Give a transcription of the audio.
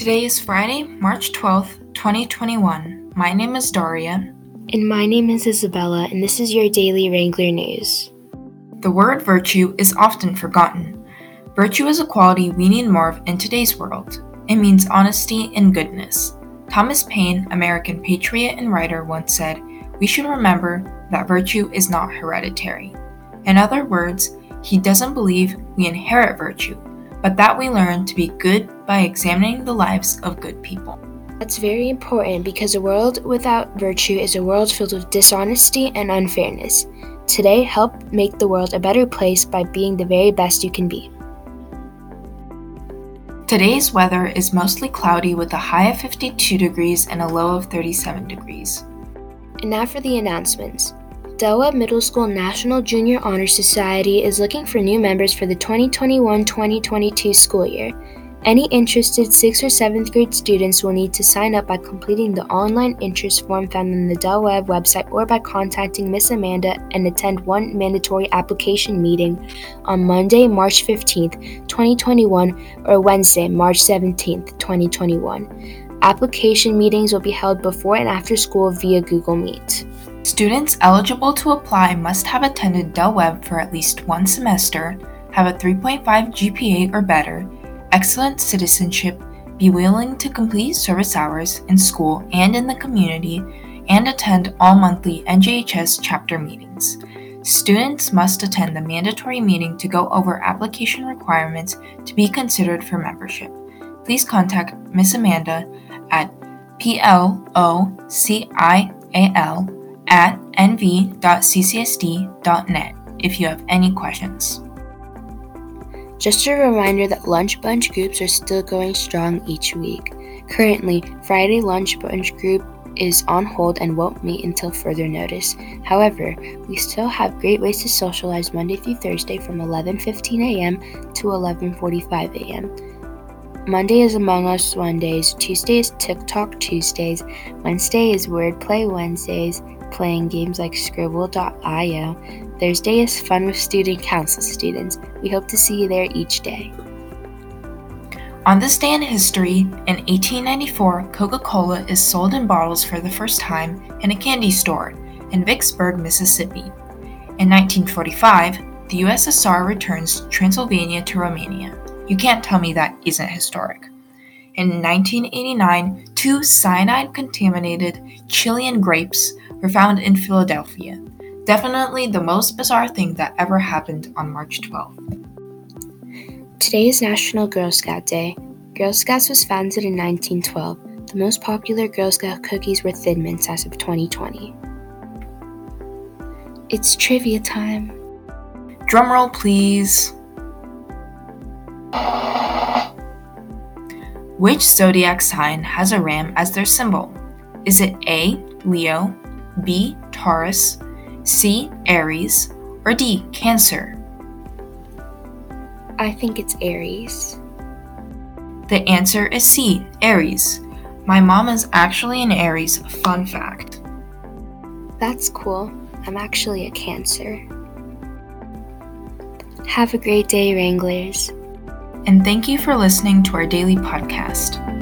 Today is Friday, March 12th, 2021. My name is Daria. And my name is Isabella, and this is your daily Wrangler News. The word virtue is often forgotten. Virtue is a quality we need more of in today's world. It means honesty and goodness. Thomas Paine, American patriot and writer, once said, We should remember that virtue is not hereditary. In other words, he doesn't believe we inherit virtue, but that we learn to be good by examining the lives of good people. That's very important because a world without virtue is a world filled with dishonesty and unfairness. Today, help make the world a better place by being the very best you can be. Today's weather is mostly cloudy with a high of 52 degrees and a low of 37 degrees. And now for the announcements. Del Webb Middle School National Junior Honor Society is looking for new members for the 2021 2022 school year. Any interested 6th or 7th grade students will need to sign up by completing the online interest form found on the Del Webb website or by contacting Miss Amanda and attend one mandatory application meeting on Monday, March 15th, 2021 or Wednesday, March 17th, 2021. Application meetings will be held before and after school via Google Meet. Students eligible to apply must have attended Del Webb for at least one semester, have a 3.5 GPA or better, excellent citizenship, be willing to complete service hours in school and in the community, and attend all monthly NJHS chapter meetings. Students must attend the mandatory meeting to go over application requirements to be considered for membership. Please contact Miss Amanda at plocial at nv.ccsd.net if you have any questions. Just a reminder that lunch bunch groups are still going strong each week. Currently, Friday lunch bunch group is on hold and won't meet until further notice. However, we still have great ways to socialize Monday through Thursday from 11:15 a.m. to 11:45 a.m. Monday is Among Us Mondays, Tuesday is TikTok Tuesdays, Wednesday is Wordplay Wednesdays, playing games like Skribbl.io. Thursday is fun with student council students. We hope to see you there each day. On this day in history, in 1894, Coca Cola is sold in bottles for the first time in a candy store in Vicksburg, Mississippi. In 1945, the USSR returns Transylvania to Romania. You can't tell me that isn't historic. In 1989, two cyanide contaminated Chilean grapes were found in Philadelphia. Definitely the most bizarre thing that ever happened on March 12th. Today is National Girl Scout Day. Girl Scouts was founded in 1912. The most popular Girl Scout cookies were Thin Mints as of 2020. It's trivia time. Drumroll, please. Which zodiac sign has a ram as their symbol? Is it A, Leo, B. Taurus, C. Aries, or D. Cancer? I think it's Aries. The answer is C. Aries. My mom is actually an Aries, fun fact. That's cool. I'm actually a Cancer. Have a great day, Wranglers. And thank you for listening to our daily podcast.